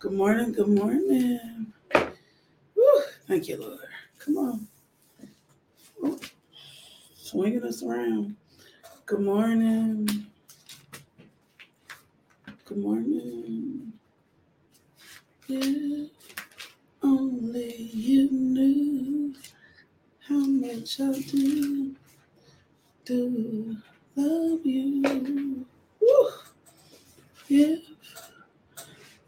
Good morning. Good morning. Woo, thank you, Lord. Come on. Swinging us around. Good morning. Good morning. Yeah, only you knew how much I do, do love you. Woo, yeah,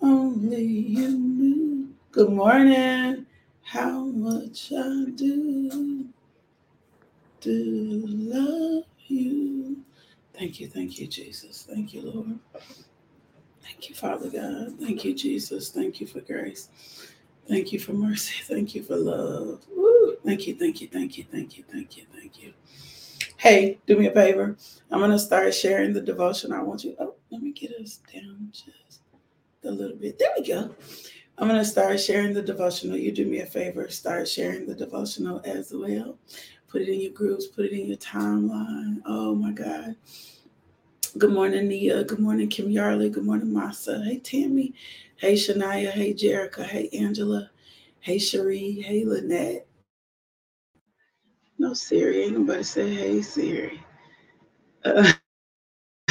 only you knew. Good morning. How much I do, do love you. Thank you, thank you, Jesus. Thank you, Lord. Thank you, Father God. Thank you, Jesus. Thank you for grace. Thank you for mercy. Thank you for love. Woo. Thank you, thank you, thank you, thank you, thank you, thank you. Hey, do me a favor. I'm going to start sharing the devotion. I want you. Oh, let me get us down just a little bit. There we go. I'm going to start sharing the devotional. You do me a favor, start sharing the devotional as well. Put it in your groups, put it in your timeline. Oh my God. Good morning, Nia. Good morning, Kim Yarley. Good morning, Masa. Hey, Tammy. Hey, Shania. Hey, Jerica. Hey, Angela. Hey, Cherie. Hey, Lynette. No, Siri. Ain't nobody say hey, Siri. Uh,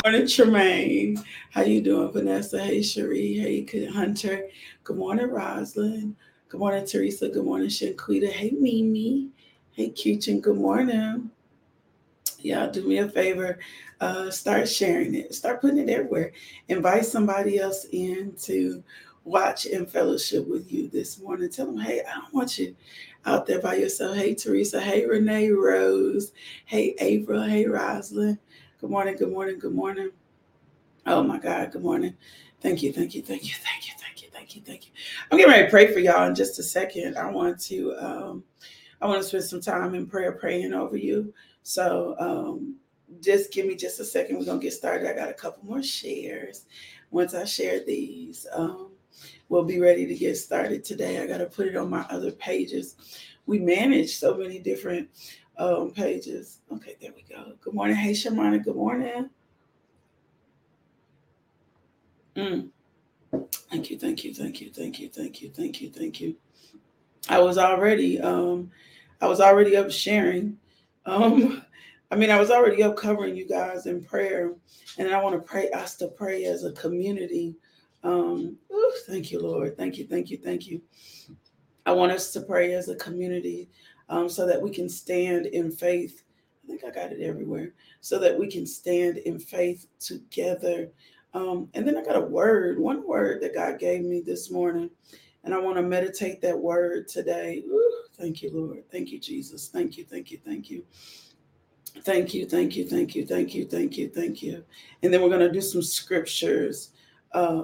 morning, Tremaine. How you doing, Vanessa? Hey, Cherie. Hey, Hunter. Good morning, Roslyn. Good morning, Teresa. Good morning, Shanquita. Hey, Mimi. Hey, Cuchin. Good morning. Y'all do me a favor. Uh, start sharing it. Start putting it everywhere. Invite somebody else in to watch and fellowship with you this morning. Tell them, hey, I don't want you out there by yourself. Hey, Teresa. Hey, Renee Rose. Hey, April. Hey, Roslyn. Good morning. Good morning. Good morning. Oh my God. Good morning. Thank you. Thank you. Thank you. Thank you. Thank you. Thank you. Thank you. I'm getting ready to pray for y'all in just a second. I want to um, I want to spend some time in prayer praying over you. So um, just give me just a second. We're gonna get started. I got a couple more shares. Once I share these, um, we'll be ready to get started today. I got to put it on my other pages. We manage so many different um, pages. Okay, there we go. Good morning. Hey, Shamana. Good morning. Mm. Thank you, thank you, thank you, thank you, thank you, thank you, thank you. I was already, um, I was already up sharing. Um, I mean, I was already up covering you guys in prayer, and I want to pray us to pray as a community. Um, ooh, thank you, Lord. Thank you, thank you, thank you. I want us to pray as a community um, so that we can stand in faith. I think I got it everywhere. So that we can stand in faith together. Um, and then I got a word, one word that God gave me this morning. And I want to meditate that word today. Ooh, thank you, Lord. Thank you, Jesus. Thank you, thank you, thank you. Thank you, thank you, thank you, thank you, thank you, thank you. And then we're going to do some scriptures. Uh,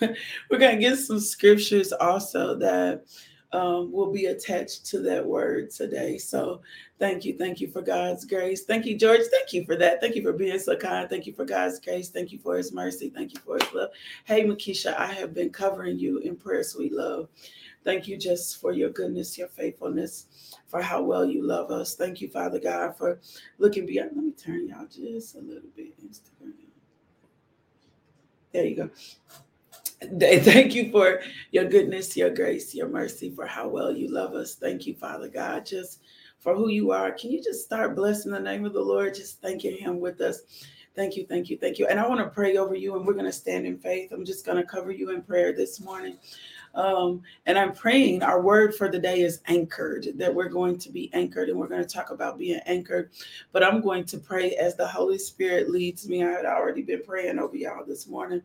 we're going to get some scriptures also that um, will be attached to that word today. So thank you. Thank you for God's grace. Thank you, George. Thank you for that. Thank you for being so kind. Thank you for God's grace. Thank you for his mercy. Thank you for his love. Hey, Makisha, I have been covering you in prayer, sweet love. Thank you just for your goodness, your faithfulness, for how well you love us. Thank you, Father God, for looking beyond. Let me turn y'all just a little bit. Instagram. There you go. Thank you for your goodness, your grace, your mercy, for how well you love us. Thank you, Father God, just for who you are. Can you just start blessing the name of the Lord? Just thanking Him with us. Thank you, thank you, thank you. And I want to pray over you, and we're going to stand in faith. I'm just going to cover you in prayer this morning. Um, and I'm praying our word for the day is anchored, that we're going to be anchored and we're going to talk about being anchored. But I'm going to pray as the Holy Spirit leads me. I had already been praying over y'all this morning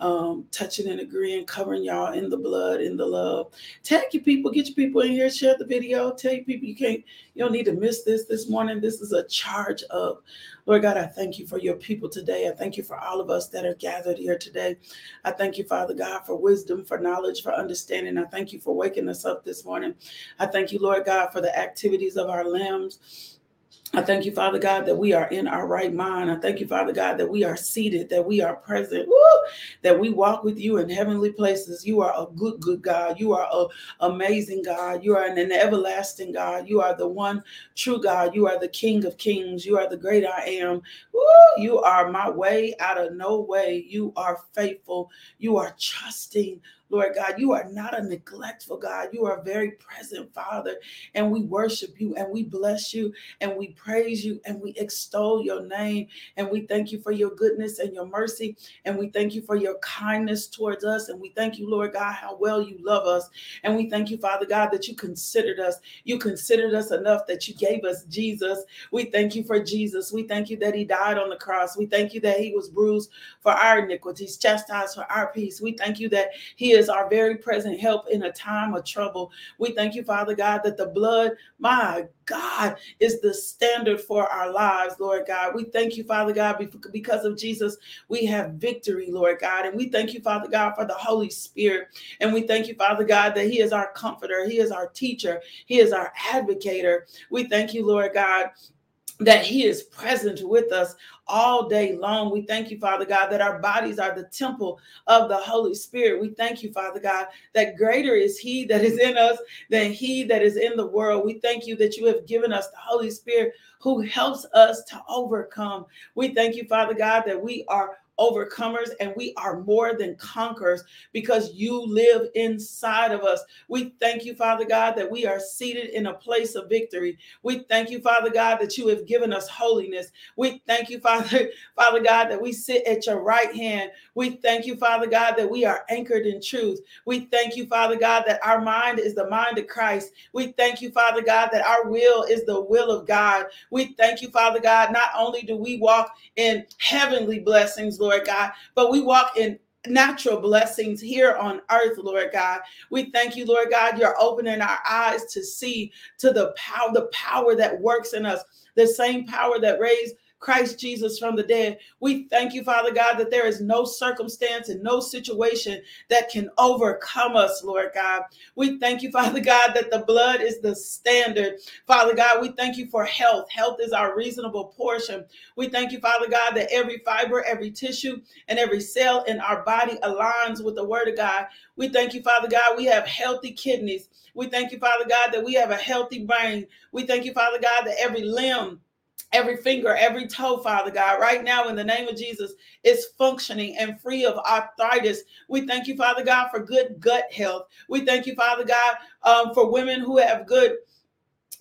um, touching and agreeing, covering y'all in the blood, in the love. Tag your people, get your people in here, share the video. Tell your people you can't, you don't need to miss this this morning. This is a charge up. Lord God, I thank you for your people today. I thank you for all of us that are gathered here today. I thank you, Father God, for wisdom, for knowledge, for understanding. I thank you for waking us up this morning. I thank you, Lord God, for the activities of our limbs. I thank you, Father God, that we are in our right mind. I thank you, Father God, that we are seated, that we are present, woo, that we walk with you in heavenly places. You are a good, good God. You are an amazing God. You are an everlasting God. You are the one true God. You are the King of kings. You are the great I am. Woo, you are my way out of no way. You are faithful. You are trusting Lord God. You are not a neglectful God. You are a very present Father. And we worship you and we bless you and we praise you and we extol your name. And we thank you for your goodness and your mercy. And we thank you for your kindness towards us. And we thank you, Lord God, how well you love us. And we thank you, Father God, that you considered us. You considered us enough that you gave us Jesus. We thank you for Jesus. We thank you that he died on the cross. We thank you that he was bruised for our iniquities, chastised for our peace. We thank you that he is our very present help in a time of trouble. We thank you, Father God, that the blood, my God, is the standard for our lives, Lord God. We thank you, Father God, because of Jesus, we have victory, Lord God. And we thank you, Father God, for the Holy Spirit. And we thank you, Father God, that He is our comforter, He is our teacher, He is our advocator. We thank you, Lord God that he is present with us all day long. We thank you, Father God, that our bodies are the temple of the Holy Spirit. We thank you, Father God, that greater is he that is in us than he that is in the world. We thank you that you have given us the Holy Spirit who helps us to overcome. We thank you, Father God, that we are overcomers and we are more than conquerors because you live inside of us. We thank you, Father God, that we are seated in a place of victory. We thank you, Father God, that you have given us holiness. We thank you, Father, Father God, that we sit at your right hand. We thank you, Father God, that we are anchored in truth. We thank you, Father God, that our mind is the mind of Christ. We thank you, Father God, that our will is the will of God. We thank you, Father God, not only do we walk in heavenly blessings, Lord Lord God, but we walk in natural blessings here on earth, Lord God. We thank you, Lord God, you're opening our eyes to see to the power, the power that works in us, the same power that raised Christ Jesus from the dead. We thank you, Father God, that there is no circumstance and no situation that can overcome us, Lord God. We thank you, Father God, that the blood is the standard. Father God, we thank you for health. Health is our reasonable portion. We thank you, Father God, that every fiber, every tissue, and every cell in our body aligns with the word of God. We thank you, Father God, we have healthy kidneys. We thank you, Father God, that we have a healthy brain. We thank you, Father God, that every limb every finger, every toe, Father God, right now in the name of Jesus is functioning and free of arthritis. We thank you, Father God, for good gut health. We thank you, Father God, um, for women who have good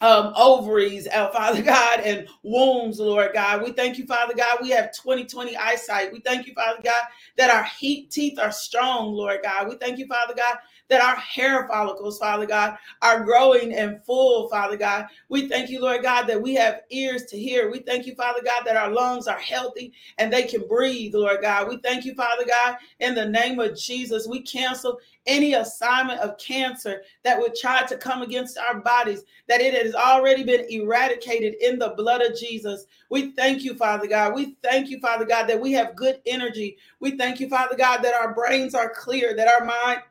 um, ovaries, uh, Father God, and wombs, Lord God. We thank you, Father God. We have 2020 eyesight. We thank you, Father God, that our heat teeth are strong, Lord God. We thank you, Father God, that our hair follicles, Father God, are growing and full, Father God. We thank you, Lord God, that we have ears to hear. We thank you, Father God, that our lungs are healthy and they can breathe, Lord God. We thank you, Father God, in the name of Jesus. We cancel any assignment of cancer that would try to come against our bodies, that it has already been eradicated in the blood of Jesus. We thank you, Father God. We thank you, Father God, that we have good energy. We thank you, Father God, that our brains are clear, that our mind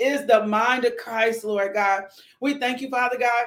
is the mind of Christ, Lord God. We thank you, Father God,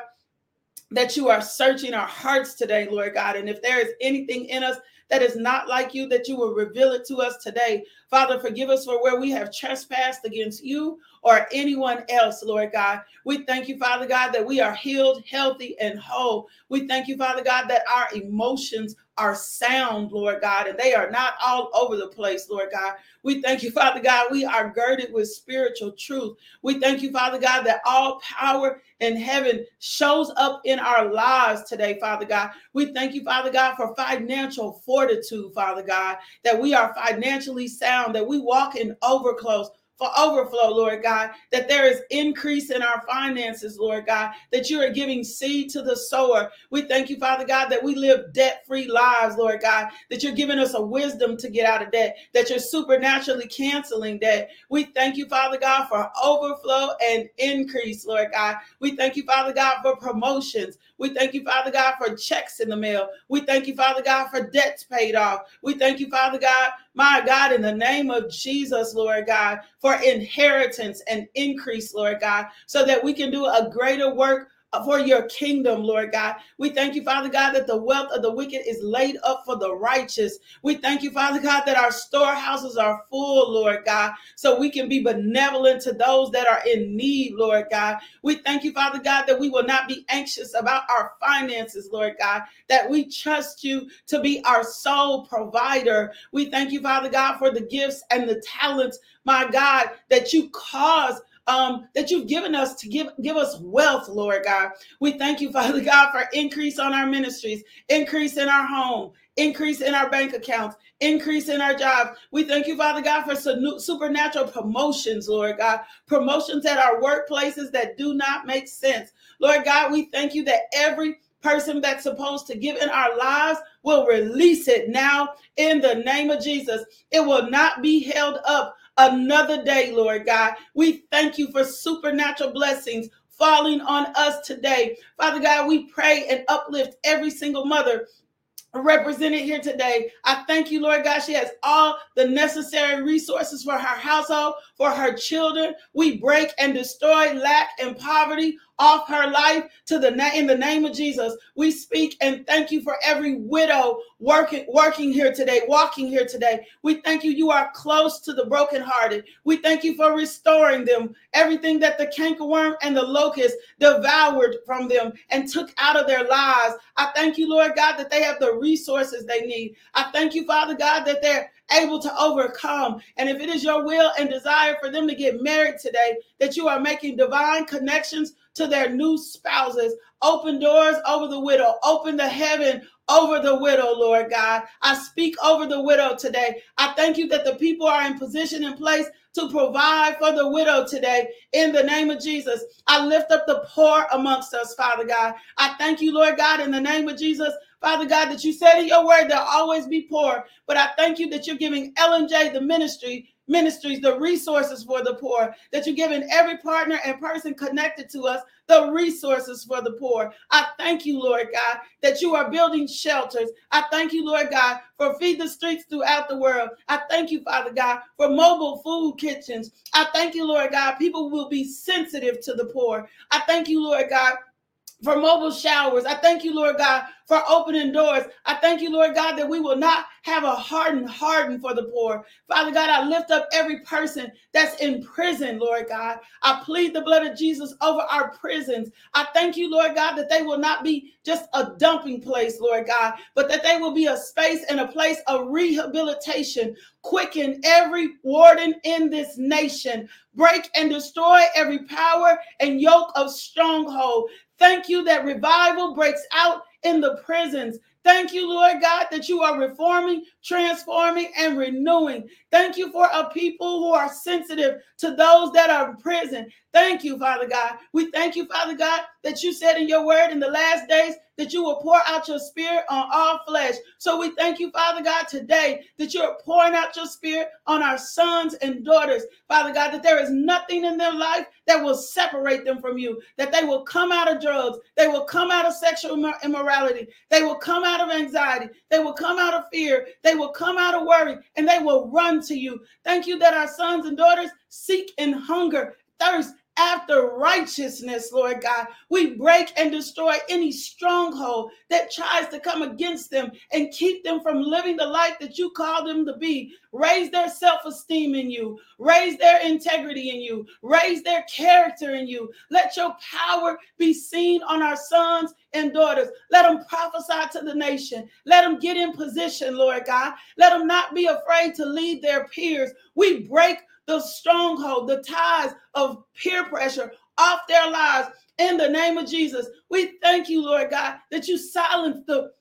that you are searching our hearts today, Lord God. And if there is anything in us that is not like you, that you will reveal it to us today. Father, forgive us for where we have trespassed against you or anyone else, Lord God. We thank you, Father God, that we are healed, healthy, and whole. We thank you, Father God, that our emotions are sound, Lord God, and they are not all over the place, Lord God. We thank you, Father God, we are girded with spiritual truth. We thank you, Father God, that all power in heaven shows up in our lives today, Father God. We thank you, Father God, for financial fortitude, Father God, that we are financially sound, that we walk in overclose for overflow, Lord God, that there is increase in our finances, Lord God, that you are giving seed to the sower. We thank you, Father God, that we live debt free lives, Lord God, that you're giving us a wisdom to get out of debt, that you're supernaturally canceling debt. We thank you, Father God, for overflow and increase, Lord God. We thank you, Father God, for promotions. We thank you, Father God, for checks in the mail. We thank you, Father God, for debts paid off. We thank you, Father God, my God, in the name of Jesus, Lord God, for inheritance and increase, Lord God, so that we can do a greater work for your kingdom, Lord God. We thank you, Father God, that the wealth of the wicked is laid up for the righteous. We thank you, Father God, that our storehouses are full, Lord God, so we can be benevolent to those that are in need, Lord God. We thank you, Father God, that we will not be anxious about our finances, Lord God, that we trust you to be our sole provider. We thank you, Father God, for the gifts and the talents, my God, that you cause um, that you've given us to give give us wealth, Lord God. We thank you, Father God, for increase on our ministries, increase in our home, increase in our bank accounts, increase in our jobs. We thank you, Father God, for supernatural promotions, Lord God, promotions at our workplaces that do not make sense. Lord God, we thank you that every person that's supposed to give in our lives will release it now in the name of Jesus. It will not be held up another day, Lord God. We thank you for supernatural blessings falling on us today. Father God, we pray and uplift every single mother represented here today. I thank you, Lord God. She has all the necessary resources for her household, for her children. We break and destroy lack and poverty off her life to the in the name of Jesus. We speak and thank you for every widow working working here today, walking here today. We thank you you are close to the brokenhearted. We thank you for restoring them everything that the cankerworm and the locust devoured from them and took out of their lives. I thank you, Lord God, that they have the resources they need. I thank you, Father God, that they're able to overcome. And if it is your will and desire for them to get married today, that you are making divine connections to their new spouses. Open doors over the widow. Open the heaven over the widow, Lord God. I speak over the widow today. I thank you that the people are in position and place to provide for the widow today in the name of Jesus. I lift up the poor amongst us, Father God. I thank you, Lord God, in the name of Jesus. Father God, that you said in your word there'll always be poor, but I thank you that you're giving Ellen J the ministry ministries, the resources for the poor, that you're giving every partner and person connected to us the resources for the poor. I thank you, Lord God, that you are building shelters. I thank you, Lord God, for feed the streets throughout the world. I thank you, Father God, for mobile food kitchens. I thank you, Lord God, people will be sensitive to the poor. I thank you, Lord God, for mobile showers. I thank you, Lord God, for opening doors. I thank you, Lord God, that we will not have a hardened hardened for the poor. Father God, I lift up every person that's in prison, Lord God. I plead the blood of Jesus over our prisons. I thank you, Lord God, that they will not be just a dumping place, Lord God, but that they will be a space and a place of rehabilitation. Quicken every warden in this nation. Break and destroy every power and yoke of stronghold. Thank you that revival breaks out in the prisons. Thank you, Lord God, that you are reforming, transforming, and renewing. Thank you for a people who are sensitive to those that are in prison. Thank you, Father God. We thank you, Father God, that you said in your word in the last days that you will pour out your spirit on all flesh. So we thank you, Father God, today that you're pouring out your spirit on our sons and daughters. Father God, that there is nothing in their life that will separate them from you, that they will come out of drugs, they will come out of sexual immorality, they will come out of anxiety, they will come out of fear, they will come out of worry, and they will run to you. Thank you that our sons and daughters seek and hunger, thirst after righteousness, Lord God. We break and destroy any stronghold that tries to come against them and keep them from living the life that you call them to be. Raise their self esteem in you, raise their integrity in you, raise their character in you. Let your power be seen on our sons and daughters. Let them prophesy to the nation. Let them get in position, Lord God. Let them not be afraid to lead their peers. We break the stronghold, the ties of peer pressure off their lives in the name of Jesus. We thank you, Lord God, that you silence the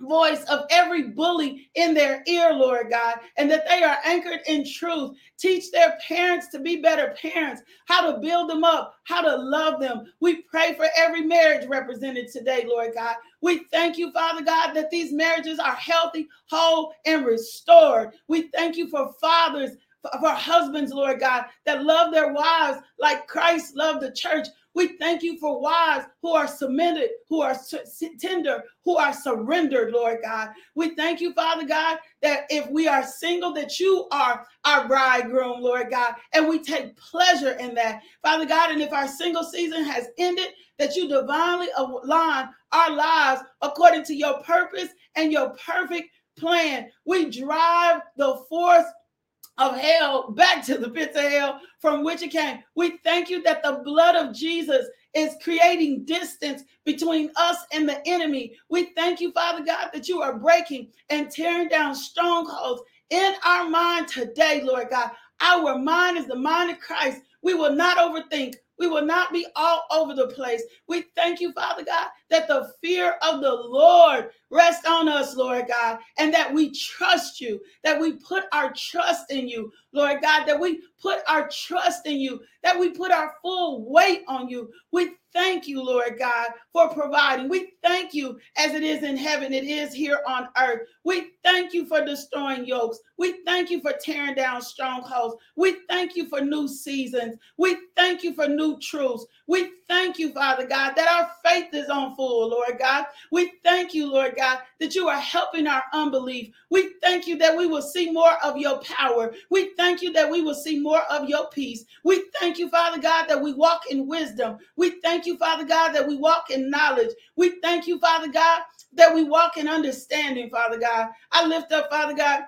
voice of every bully in their ear, Lord God, and that they are anchored in truth. Teach their parents to be better parents, how to build them up, how to love them. We pray for every marriage represented today, Lord God. We thank you, Father God, that these marriages are healthy, whole, and restored. We thank you for fathers for husbands, Lord God, that love their wives like Christ loved the church. We thank you for wives who are submitted, who are tender, who are surrendered, Lord God. We thank you, Father God, that if we are single, that you are our bridegroom, Lord God, and we take pleasure in that, Father God. And if our single season has ended, that you divinely align our lives according to your purpose and your perfect plan. We drive the force of hell back to the pits of hell from which it came. We thank you that the blood of Jesus is creating distance between us and the enemy. We thank you, Father God, that you are breaking and tearing down strongholds in our mind today, Lord God. Our mind is the mind of Christ. We will not overthink. We will not be all over the place. We thank you, Father God, that the fear of the Lord rests on us, Lord God, and that we trust you, that we put our trust in you, Lord God, that we put our trust in you, that we put our full weight on you. We thank you, Lord God, for providing. We thank you as it is in heaven, it is here on earth. We thank you for destroying yokes. We thank you for tearing down strongholds. We thank you for new seasons. We thank you for new truths. We thank you, Father God, that our faith is on full, Lord God. We thank you, Lord God, that you are helping our unbelief. We thank you that we will see more of your power. We thank you that we will see more of your peace. We thank you, Father God, that we walk in wisdom. We thank you, Father God, that we walk in knowledge. We thank you, Father God, that we walk in understanding, Father God. I lift up, Father God,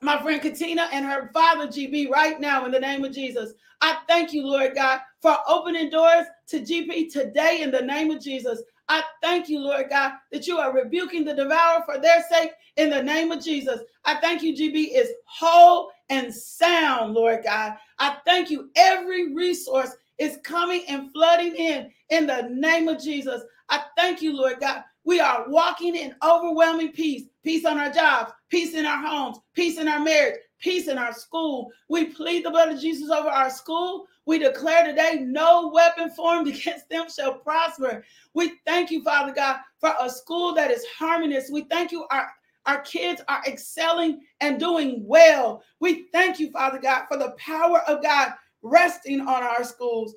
my friend Katina and her father GB right now in the name of Jesus. I thank you, Lord God, for opening doors to GB today in the name of Jesus. I thank you, Lord God, that you are rebuking the devourer for their sake in the name of Jesus. I thank you, GB is whole and sound, Lord God. I thank you. Every resource is coming and flooding in in the name of Jesus. I thank you, Lord God. We are walking in overwhelming peace peace on our jobs, peace in our homes, peace in our marriage, peace in our school. We plead the blood of Jesus over our school. We declare today no weapon formed against them shall prosper. We thank you, Father God, for a school that is harmonious. We thank you, our our kids are excelling and doing well. We thank you, Father God, for the power of God resting on our schools.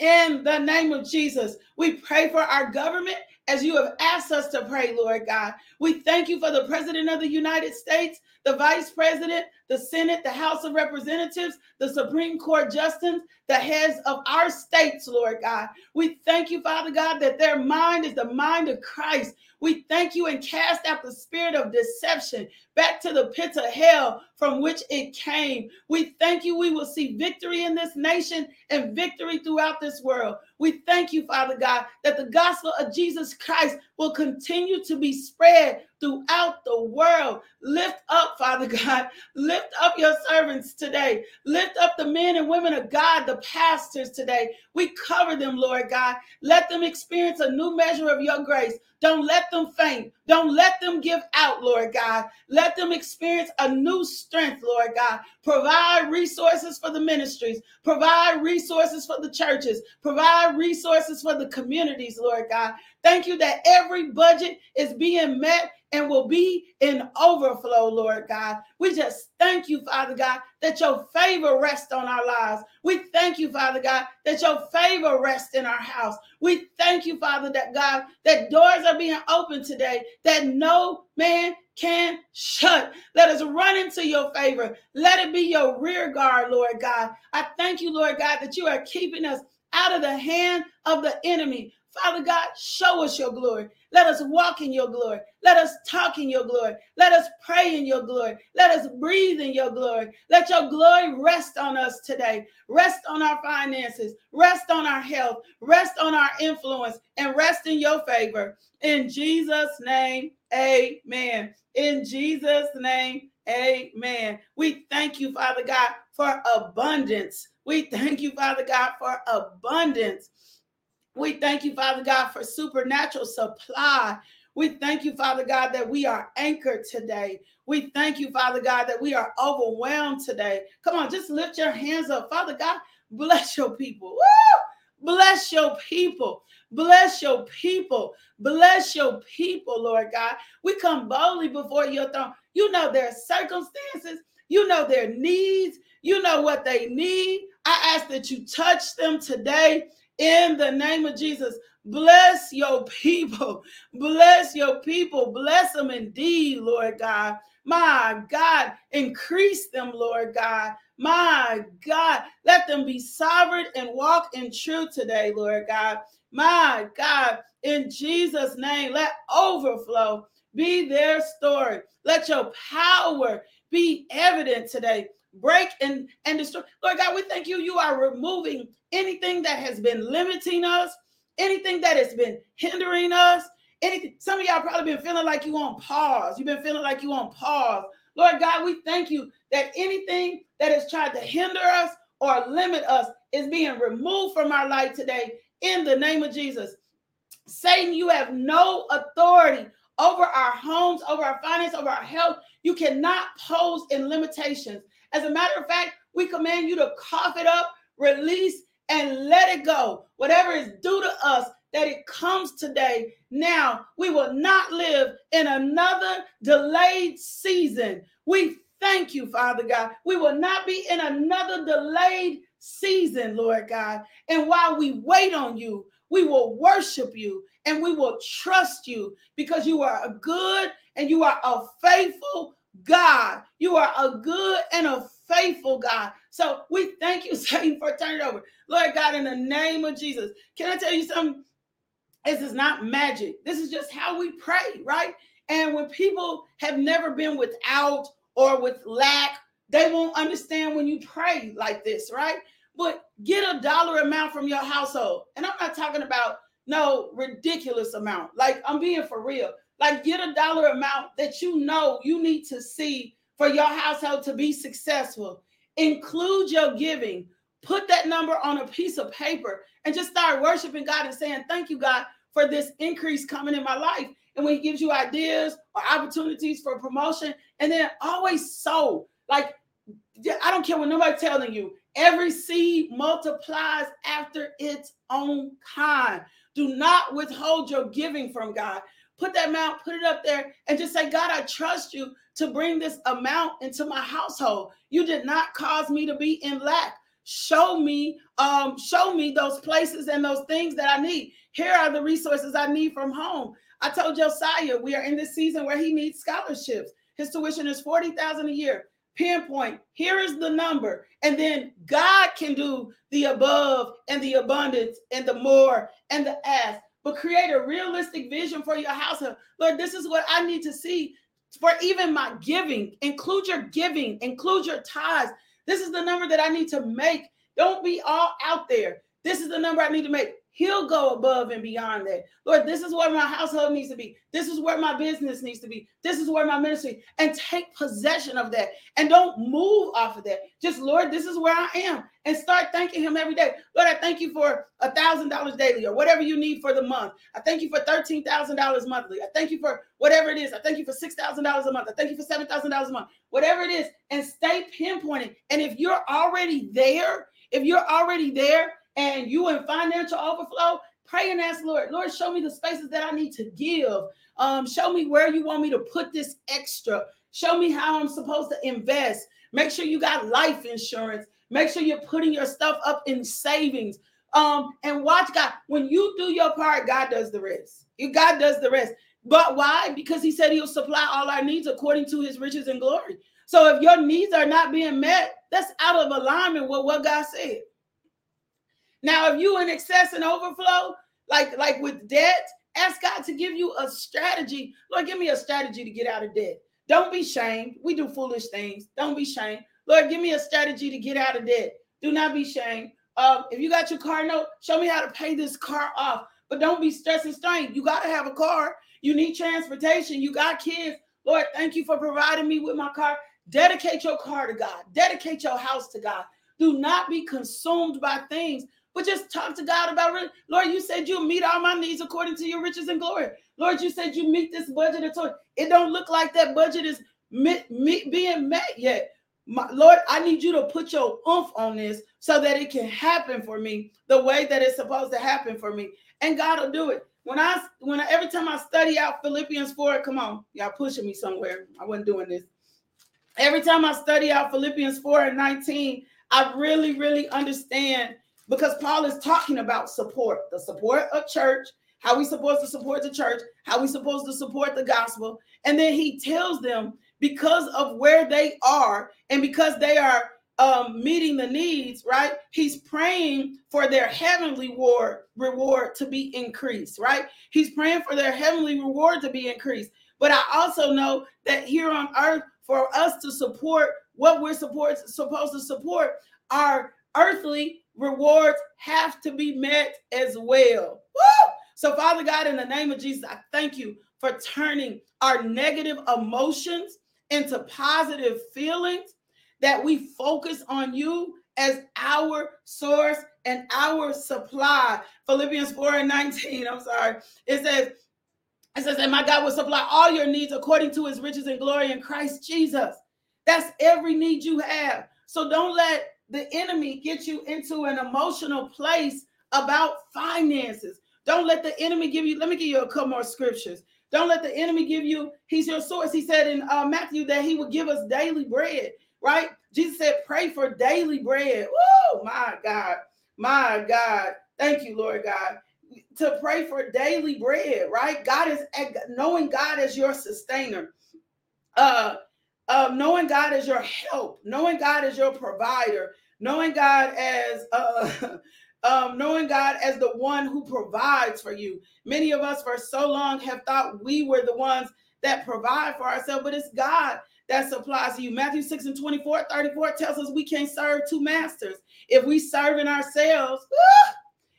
In the name of Jesus, we pray for our government as you have asked us to pray, Lord God. We thank you for the President of the United States, the Vice President, the Senate, the House of Representatives, the Supreme Court Justice, the heads of our states, Lord God. We thank you, Father God, that their mind is the mind of Christ. We thank you and cast out the spirit of deception back to the pits of hell from which it came. We thank you we will see victory in this nation and victory throughout this world. We thank you, Father God, that the gospel of Jesus Christ will continue to be spread throughout the world. Lift up, Father God. Lift up your servants today. Lift up the men and women of God, the pastors today. We cover them, Lord God. Let them experience a new measure of your grace. Don't let them faint. Don't let them give out, Lord God. Let them experience a new strength, Lord God. Provide resources for the ministries. Provide resources for the churches. Provide resources for the communities, Lord God. Thank you that every budget is being met and will be in overflow, Lord God. We just thank you, Father God, that your favor rests on our lives. We thank you, Father God, that your favor rests in our house. We thank you, Father, that God, that doors are being opened today that no man can shut. Let us run into your favor. Let it be your rear guard, Lord God. I thank you, Lord God, that you are keeping us out of the hand of the enemy. Father God, show us your glory. Let us walk in your glory. Let us talk in your glory. Let us pray in your glory. Let us breathe in your glory. Let your glory rest on us today. Rest on our finances. Rest on our health. Rest on our influence and rest in your favor. In Jesus' name, amen. In Jesus' name, amen. We thank you, Father God, for abundance. We thank you, Father God, for abundance. We thank you, Father God, for supernatural supply. We thank you, Father God, that we are anchored today. We thank you, Father God, that we are overwhelmed today. Come on, just lift your hands up. Father God, bless your people. Woo! Bless your people. Bless your people. Bless your people, Lord God. We come boldly before your throne. You know their circumstances You know their needs. You know what they need. I ask that you touch them today in the name of Jesus. Bless your people. Bless your people. Bless them indeed, Lord God. My God, increase them, Lord God. My God, let them be sovereign and walk in truth today, Lord God. My God, in Jesus' name, let overflow be their story. Let your power be evident today. Break and, and destroy. Lord God, we thank you. You are removing anything that has been limiting us, anything that has been hindering us. Anything, some of y'all probably been feeling like you on pause. You've been feeling like you on pause. Lord God, we thank you that anything that has tried to hinder us or limit us is being removed from our life today in the name of Jesus. Satan, you have no authority over our homes, over our finance, over our health. You cannot pose in limitations. As a matter of fact, we command you to cough it up, release, and let it go. Whatever is due to us, that it comes today. Now, we will not live in another delayed season. We thank you, Father God. We will not be in another delayed season, Lord God. And while we wait on you, we will worship you and we will trust you because you are a good and you are a faithful God. You are a good and a faithful God. So we thank you, Satan, for turning over. Lord God, in the name of Jesus. Can I tell you something? This is not magic. This is just how we pray, right? And when people have never been without or with lack, they won't understand when you pray like this, right? But get a dollar amount from your household. And I'm not talking about no ridiculous amount. Like I'm being for real. Like get a dollar amount that you know you need to see for your household to be successful. Include your giving. Put that number on a piece of paper and just start worshiping God and saying, Thank you, God, for this increase coming in my life. And when He gives you ideas or opportunities for promotion, and then always sow. Like, I don't care what nobody's telling you, every seed multiplies after its own kind. Do not withhold your giving from God. Put that amount, put it up there, and just say, God, I trust you to bring this amount into my household. You did not cause me to be in lack. Show me um show me those places and those things that i need. Here are the resources i need from home. I told josiah we are in this season where he needs scholarships. His tuition is 40000 a year. Pinpoint here is the number and then god can do the above and the abundance and the more and the ask but create a realistic vision for your household lord this is what i need to see for even my giving include your giving include your tithes this is the number that I need to make. Don't be all out there. This is the number I need to make. He'll go above and beyond that. Lord, this is where my household needs to be. This is where my business needs to be. This is where my ministry and take possession of that and don't move off of that. Just Lord, this is where I am and start thanking him every day. Lord, I thank you for a thousand dollars daily or whatever you need for the month. I thank you for thirteen thousand dollars monthly. I thank you for whatever it is. I thank you for six thousand dollars a month. I thank you for seven thousand dollars a month. Whatever it is, and stay pinpointing. And if you're already there, if you're already there and you in financial overflow, pray and ask Lord, Lord, show me the spaces that I need to give. Um, show me where you want me to put this extra. Show me how I'm supposed to invest. Make sure you got life insurance. Make sure you're putting your stuff up in savings. Um, and watch God. When you do your part, God does the rest. God does the rest. But why? Because He said He'll supply all our needs according to His riches and glory. So if your needs are not being met, that's out of alignment with what God said. Now, if you in excess and overflow, like like with debt, ask God to give you a strategy. Lord, give me a strategy to get out of debt. Don't be shamed. We do foolish things. Don't be shamed. Lord, give me a strategy to get out of debt. Do not be shamed. Um, if you got your car note, show me how to pay this car off. But don't be stressed and strained. You got to have a car. You need transportation. You got kids. Lord, thank you for providing me with my car. Dedicate your car to God. Dedicate your house to God. Do not be consumed by things, but just talk to God about it. Lord, you said you'll meet all my needs according to your riches and glory. Lord, you said you meet this budget. It don't look like that budget is being met yet my, Lord, I need you to put your oomph on this so that it can happen for me the way that it's supposed to happen for me. And God will do it. When I when I, every time I study out Philippians 4, come on, y'all pushing me somewhere. I wasn't doing this. every time I study out Philippians 4 and 19, I really, really understand because Paul is talking about support, the support of church, how we supposed to support the church, how we supposed to support the gospel. And then he tells them because of where they are and because they are um, meeting the needs, right? He's praying for their heavenly reward, reward to be increased, right? He's praying for their heavenly reward to be increased. But I also know that here on earth, for us to support what we're support, supposed to support, our earthly rewards have to be met as well. Woo! So, Father God, in the name of Jesus, I thank you for turning our negative emotions into positive feelings, that we focus on you as our source and our supply. Philippians 4 and 19, I'm sorry. It says, it says, and my God will supply all your needs according to his riches and glory in Christ Jesus. That's every need you have. So don't let the enemy get you into an emotional place about finances. Don't let the enemy give you, let me give you a couple more scriptures. Don't let the enemy give you, he's your source. He said in uh, Matthew that he would give us daily bread, right? Jesus said, pray for daily bread. Oh, my God. My God. Thank you, Lord God to pray for daily bread, right? God is knowing God as your sustainer, uh, uh, knowing God as your help, knowing God as your provider, knowing God as uh, um, knowing God as the one who provides for you. Many of us for so long have thought we were the ones that provide for ourselves, but it's God that supplies to you. Matthew 6 and 24, 34 tells us we can't serve two masters. If we serve in ourselves,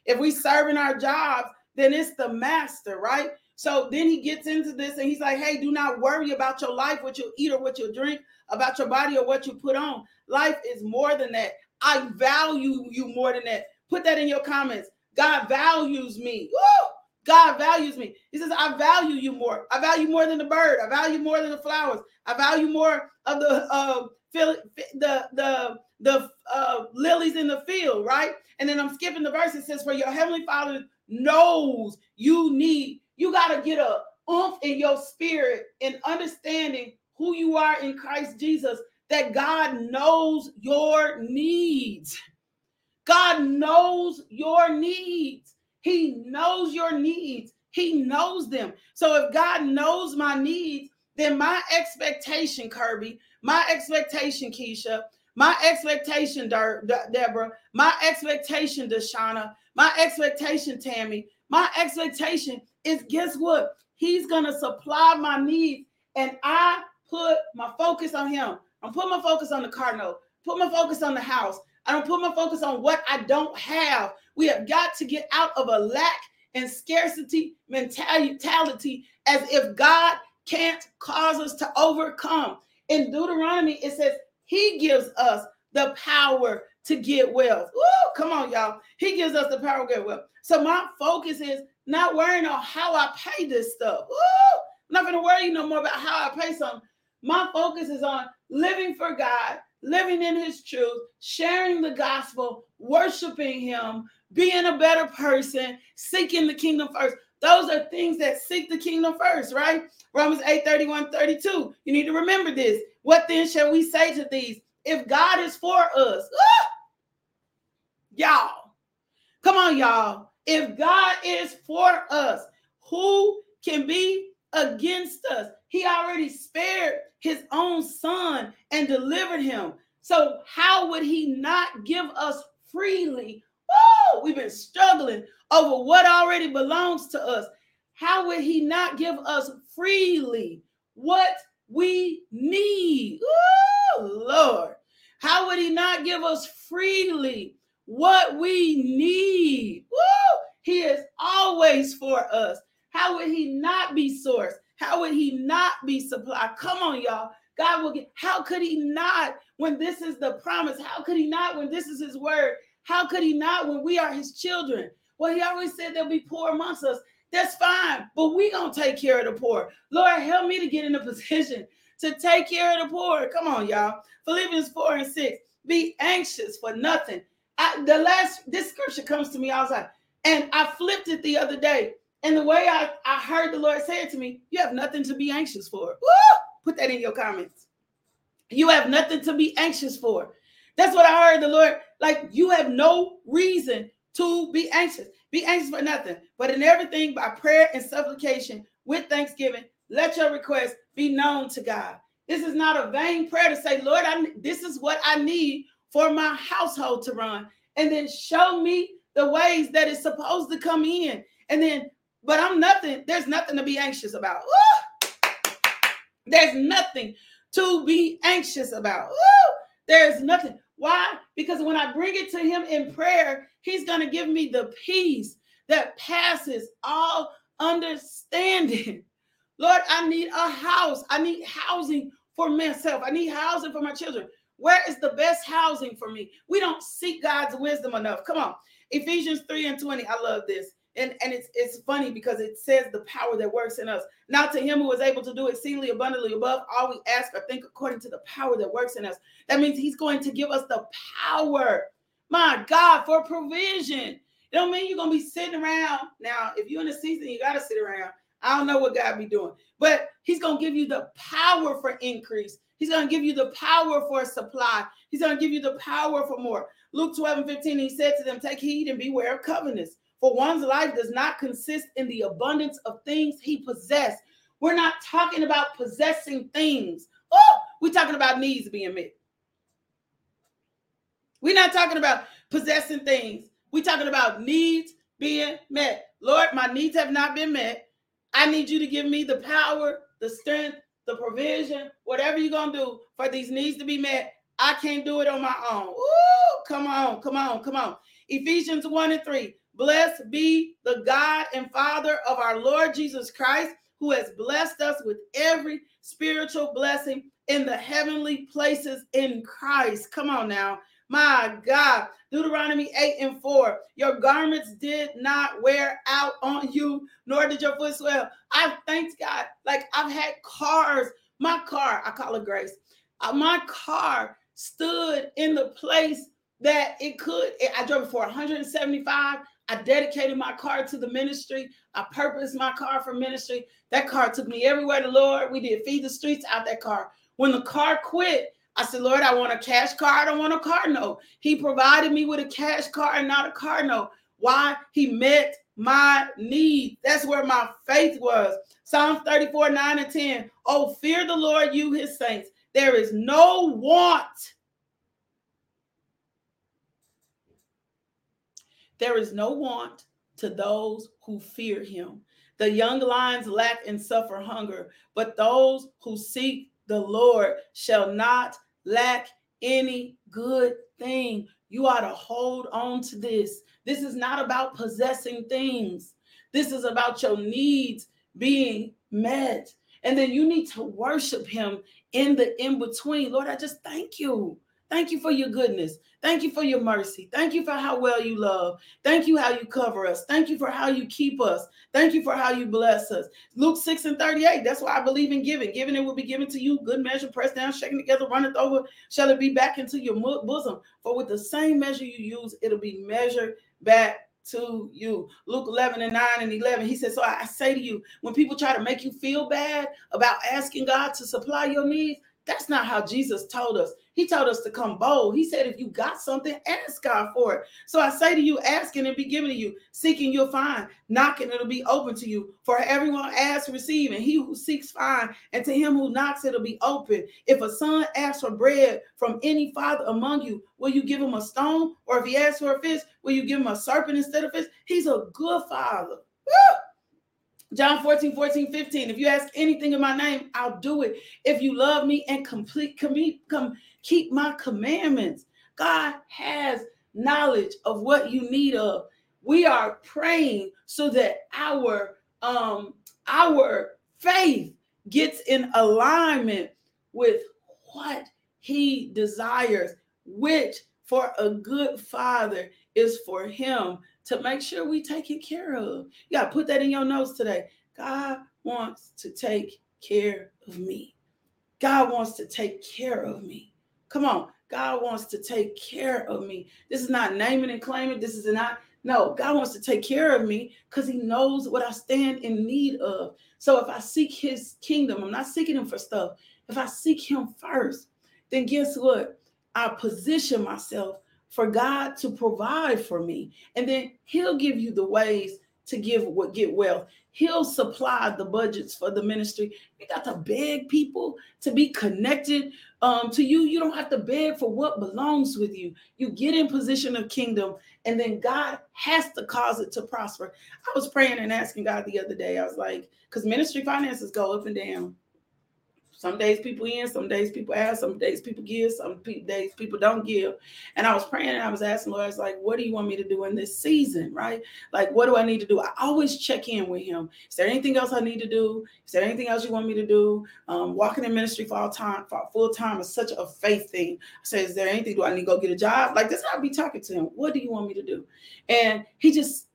if we serve in our jobs, then it's the master, right? So then he gets into this and he's like, hey, do not worry about your life, what you eat or what you drink, about your body or what you put on. Life is more than that. I value you more than that. Put that in your comments. God values me. Woo! God values me. He says, I value you more. I value more than the bird. I value more than the flowers. I value more of the uh, the the the uh, lilies in the field, right? And then I'm skipping the verse. It says, For your heavenly father knows you need, you got to get a oomph in your spirit in understanding who you are in Christ Jesus, that God knows your needs. God knows your needs. He knows your needs. He knows them. So if God knows my needs, then my expectation, Kirby, my expectation, Keisha, my expectation, De- Deborah, my expectation, Deshauna, my expectation, Tammy, my expectation is guess what? He's gonna supply my needs, and I put my focus on him. I'm putting my focus on the car note, put my focus on the house. I don't put my focus on what I don't have. We have got to get out of a lack and scarcity mentality as if God can't cause us to overcome. In Deuteronomy, it says, he gives us the power to get wealth. Woo, come on, y'all. He gives us the power to get wealth. So my focus is not worrying on how I pay this stuff. Woo, not going to worry no more about how I pay something. My focus is on living for God, living in His truth, sharing the gospel, worshiping Him, being a better person, seeking the kingdom first. Those are things that seek the kingdom first, right? Romans 8 31 32. You need to remember this. What then shall we say to these? If God is for us, ah! y'all, come on, y'all. If God is for us, who can be against us? He already spared his own son and delivered him. So, how would he not give us freely? Oh, we've been struggling over what already belongs to us. How would he not give us freely what we need? Lord. How would he not give us freely what we need? Woo! He is always for us. How would he not be source? How would he not be supply? Come on, y'all. God will get, how could he not when this is the promise? How could he not when this is his word? How could he not when we are his children? Well, he always said there'll be poor amongst us. That's fine, but we gonna take care of the poor. Lord, help me to get in a position to take care of the poor. Come on, y'all. Philippians 4 and 6. Be anxious for nothing. I, the last this scripture comes to me, I was like, and I flipped it the other day. And the way I, I heard the Lord say it to me, you have nothing to be anxious for. Woo! Put that in your comments. You have nothing to be anxious for. That's what I heard the Lord. Like you have no reason to be anxious. Be anxious for nothing, but in everything by prayer and supplication with thanksgiving, let your request be known to God. This is not a vain prayer to say, Lord, I, this is what I need for my household to run. And then show me the ways that it's supposed to come in. And then, but I'm nothing, there's nothing to be anxious about. There's nothing to be anxious about. There's nothing. Why? Because when I bring it to him in prayer, he's going to give me the peace that passes all understanding. Lord, I need a house. I need housing for myself. I need housing for my children. Where is the best housing for me? We don't seek God's wisdom enough. Come on. Ephesians 3 and 20. I love this. And, and it's it's funny because it says the power that works in us. Now to him who is able to do exceedingly abundantly above all we ask or think according to the power that works in us. That means he's going to give us the power, my God, for provision. It don't mean you're gonna be sitting around. Now, if you're in a season, you gotta sit around. I don't know what God be doing, but He's gonna give you the power for increase. He's gonna give you the power for supply. He's gonna give you the power for more. Luke 12 and 15, he said to them, Take heed and beware of covenants. For one's life does not consist in the abundance of things he possessed. We're not talking about possessing things. Oh, we're talking about needs being met. We're not talking about possessing things. We're talking about needs being met. Lord, my needs have not been met. I need you to give me the power, the strength, the provision, whatever you're going to do for these needs to be met. I can't do it on my own. Ooh, come on, come on, come on. Ephesians 1 and 3. Blessed be the God and Father of our Lord Jesus Christ, who has blessed us with every spiritual blessing in the heavenly places in Christ. Come on now. My God. Deuteronomy 8 and 4. Your garments did not wear out on you, nor did your foot swell. I've thanked God. Like I've had cars. My car, I call it grace. Uh, my car stood in the place that it could. I drove it for 175. I dedicated my car to the ministry. I purposed my car for ministry. That car took me everywhere the Lord. We did feed the streets out that car. When the car quit, I said, Lord, I want a cash car. I don't want a car note. He provided me with a cash car and not a car note. Why? He met my need. That's where my faith was. Psalms 34, 9 and 10. Oh, fear the Lord, you his saints. There is no want. There is no want to those who fear him. The young lions lack and suffer hunger, but those who seek the Lord shall not lack any good thing. You ought to hold on to this. This is not about possessing things, this is about your needs being met. And then you need to worship Him in the in between. Lord, I just thank you. Thank you for your goodness. Thank you for your mercy. Thank you for how well you love. Thank you how you cover us. Thank you for how you keep us. Thank you for how you bless us. Luke 6 and 38. That's why I believe in giving. Giving it will be given to you. Good measure, pressed down, shaking together, runneth over. Shall it be back into your bosom? For with the same measure you use, it'll be measured back to you. Luke 11 and 9 and 11. He says, So I say to you, when people try to make you feel bad about asking God to supply your needs, that's not how Jesus told us. He told us to come bold. He said, if you got something, ask God for it. So I say to you, asking and be given to you, seeking you'll find, knocking it'll be open to you. For everyone asks, receive, and he who seeks find, and to him who knocks it'll be open. If a son asks for bread from any father among you, will you give him a stone? Or if he asks for a fish, will you give him a serpent instead of fish? He's a good father. Woo! John 14, 14, 15. If you ask anything in my name, I'll do it. If you love me and complete come, keep my commandments. God has knowledge of what you need of. We are praying so that our um our faith gets in alignment with what he desires, which for a good father is for him to make sure we take it care of. You got to put that in your notes today. God wants to take care of me. God wants to take care of me. Come on. God wants to take care of me. This is not naming and claiming. This is not, no, God wants to take care of me because he knows what I stand in need of. So if I seek his kingdom, I'm not seeking him for stuff. If I seek him first, then guess what? I position myself for God to provide for me. And then He'll give you the ways to give what get wealth. He'll supply the budgets for the ministry. You got to beg people to be connected um, to you. You don't have to beg for what belongs with you. You get in position of kingdom, and then God has to cause it to prosper. I was praying and asking God the other day. I was like, because ministry finances go up and down. Some days people in, some days people ask, some days people give, some days people don't give. And I was praying and I was asking Lord, I was like, what do you want me to do in this season? Right? Like, what do I need to do? I always check in with him. Is there anything else I need to do? Is there anything else you want me to do? Um, walking in ministry for all time, for full time is such a faith thing. I said, is there anything? Do I need to go get a job? Like this, I'll be talking to him. What do you want me to do? And he just,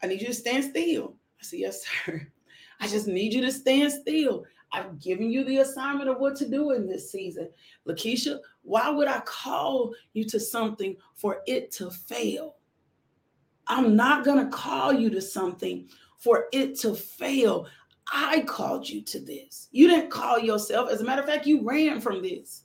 I need you to stand still. I said, yes, sir. I just need you to stand still. I've given you the assignment of what to do in this season. Lakeisha, why would I call you to something for it to fail? I'm not going to call you to something for it to fail. I called you to this. You didn't call yourself. As a matter of fact, you ran from this.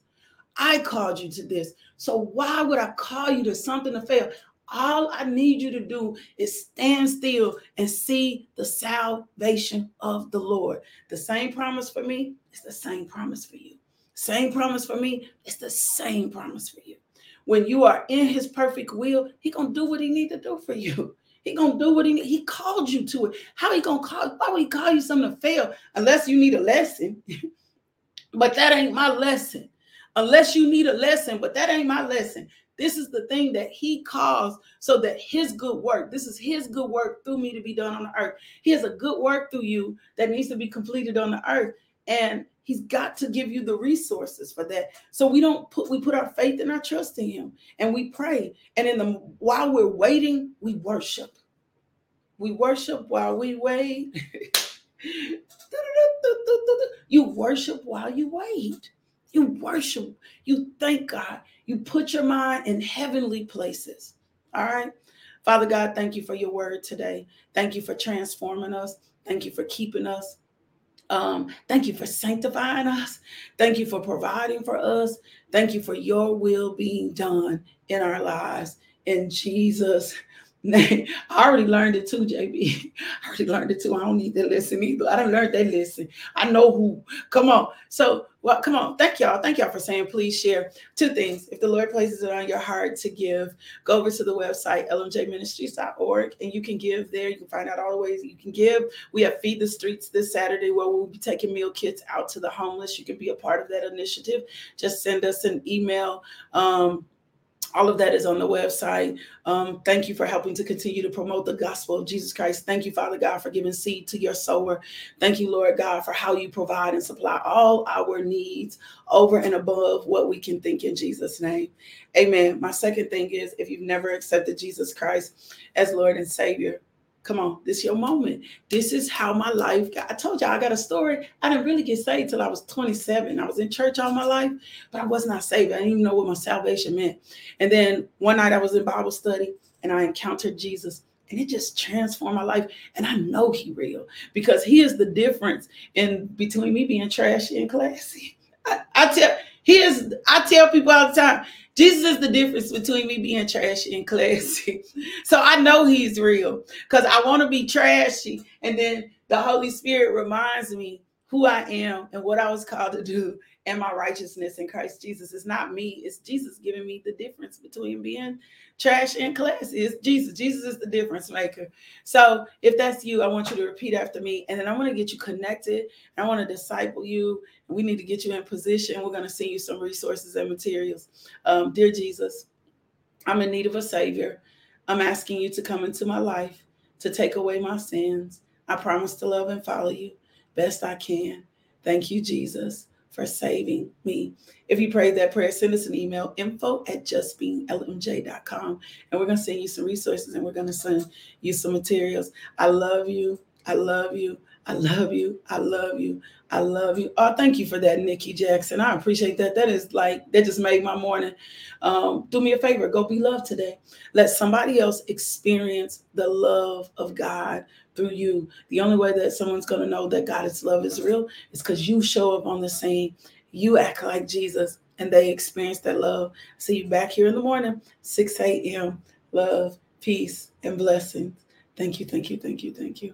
I called you to this. So why would I call you to something to fail? All I need you to do is stand still and see the salvation of the Lord. The same promise for me is the same promise for you. Same promise for me, it's the same promise for you. When you are in his perfect will, he gonna do what he need to do for you. He gonna do what he he called you to it. How he gonna call? Why would he call you something to fail unless you need a lesson? but that ain't my lesson. Unless you need a lesson, but that ain't my lesson. This is the thing that he caused so that his good work, this is his good work through me to be done on the earth. He has a good work through you that needs to be completed on the earth. And he's got to give you the resources for that. So we don't put we put our faith and our trust in him and we pray. And in the while we're waiting, we worship. We worship while we wait. you worship while you wait. You worship, you thank God, you put your mind in heavenly places. All right. Father God, thank you for your word today. Thank you for transforming us. Thank you for keeping us. Um, thank you for sanctifying us. Thank you for providing for us. Thank you for your will being done in our lives. In Jesus' name. I already learned it too, GB. I already learned it too. I don't need to listen either. I don't learn that listen. I know who. Come on. So, well, come on. Thank y'all. Thank y'all for saying please share two things. If the Lord places it on your heart to give, go over to the website, lmjministries.org, and you can give there. You can find out all the ways you can give. We have Feed the Streets this Saturday where we'll be taking meal kits out to the homeless. You can be a part of that initiative. Just send us an email. Um, all of that is on the website. Um, thank you for helping to continue to promote the gospel of Jesus Christ. Thank you, Father God, for giving seed to your sower. Thank you, Lord God, for how you provide and supply all our needs over and above what we can think in Jesus' name. Amen. My second thing is if you've never accepted Jesus Christ as Lord and Savior, Come on, this your moment. This is how my life got. I told y'all I got a story. I didn't really get saved till I was 27. I was in church all my life, but I was not saved. I didn't even know what my salvation meant. And then one night I was in Bible study and I encountered Jesus and it just transformed my life. And I know he real because he is the difference in between me being trashy and classy. I, I tell he is, I tell people all the time, Jesus is the difference between me being trashy and classy. So I know he's real because I want to be trashy. And then the Holy Spirit reminds me who I am and what I was called to do and my righteousness in Christ Jesus. It's not me, it's Jesus giving me the difference between being trash and classy. It's Jesus. Jesus is the difference maker. So if that's you, I want you to repeat after me. And then I want to get you connected. I want to disciple you. We need to get you in position. We're going to send you some resources and materials. Um, dear Jesus, I'm in need of a savior. I'm asking you to come into my life to take away my sins. I promise to love and follow you best I can. Thank you, Jesus for saving me. If you prayed that prayer, send us an email info at justbeinglmj.com and we're going to send you some resources and we're going to send you some materials. I love you. I love you. I love you. I love you. I love you. Oh, thank you for that, Nikki Jackson. I appreciate that. That is like, that just made my morning. Um, do me a favor, go be loved today. Let somebody else experience the love of God through you. The only way that someone's going to know that God's love is real is because you show up on the scene. You act like Jesus and they experience that love. See you back here in the morning, 6 a.m. Love, peace, and blessings. Thank you, thank you, thank you, thank you.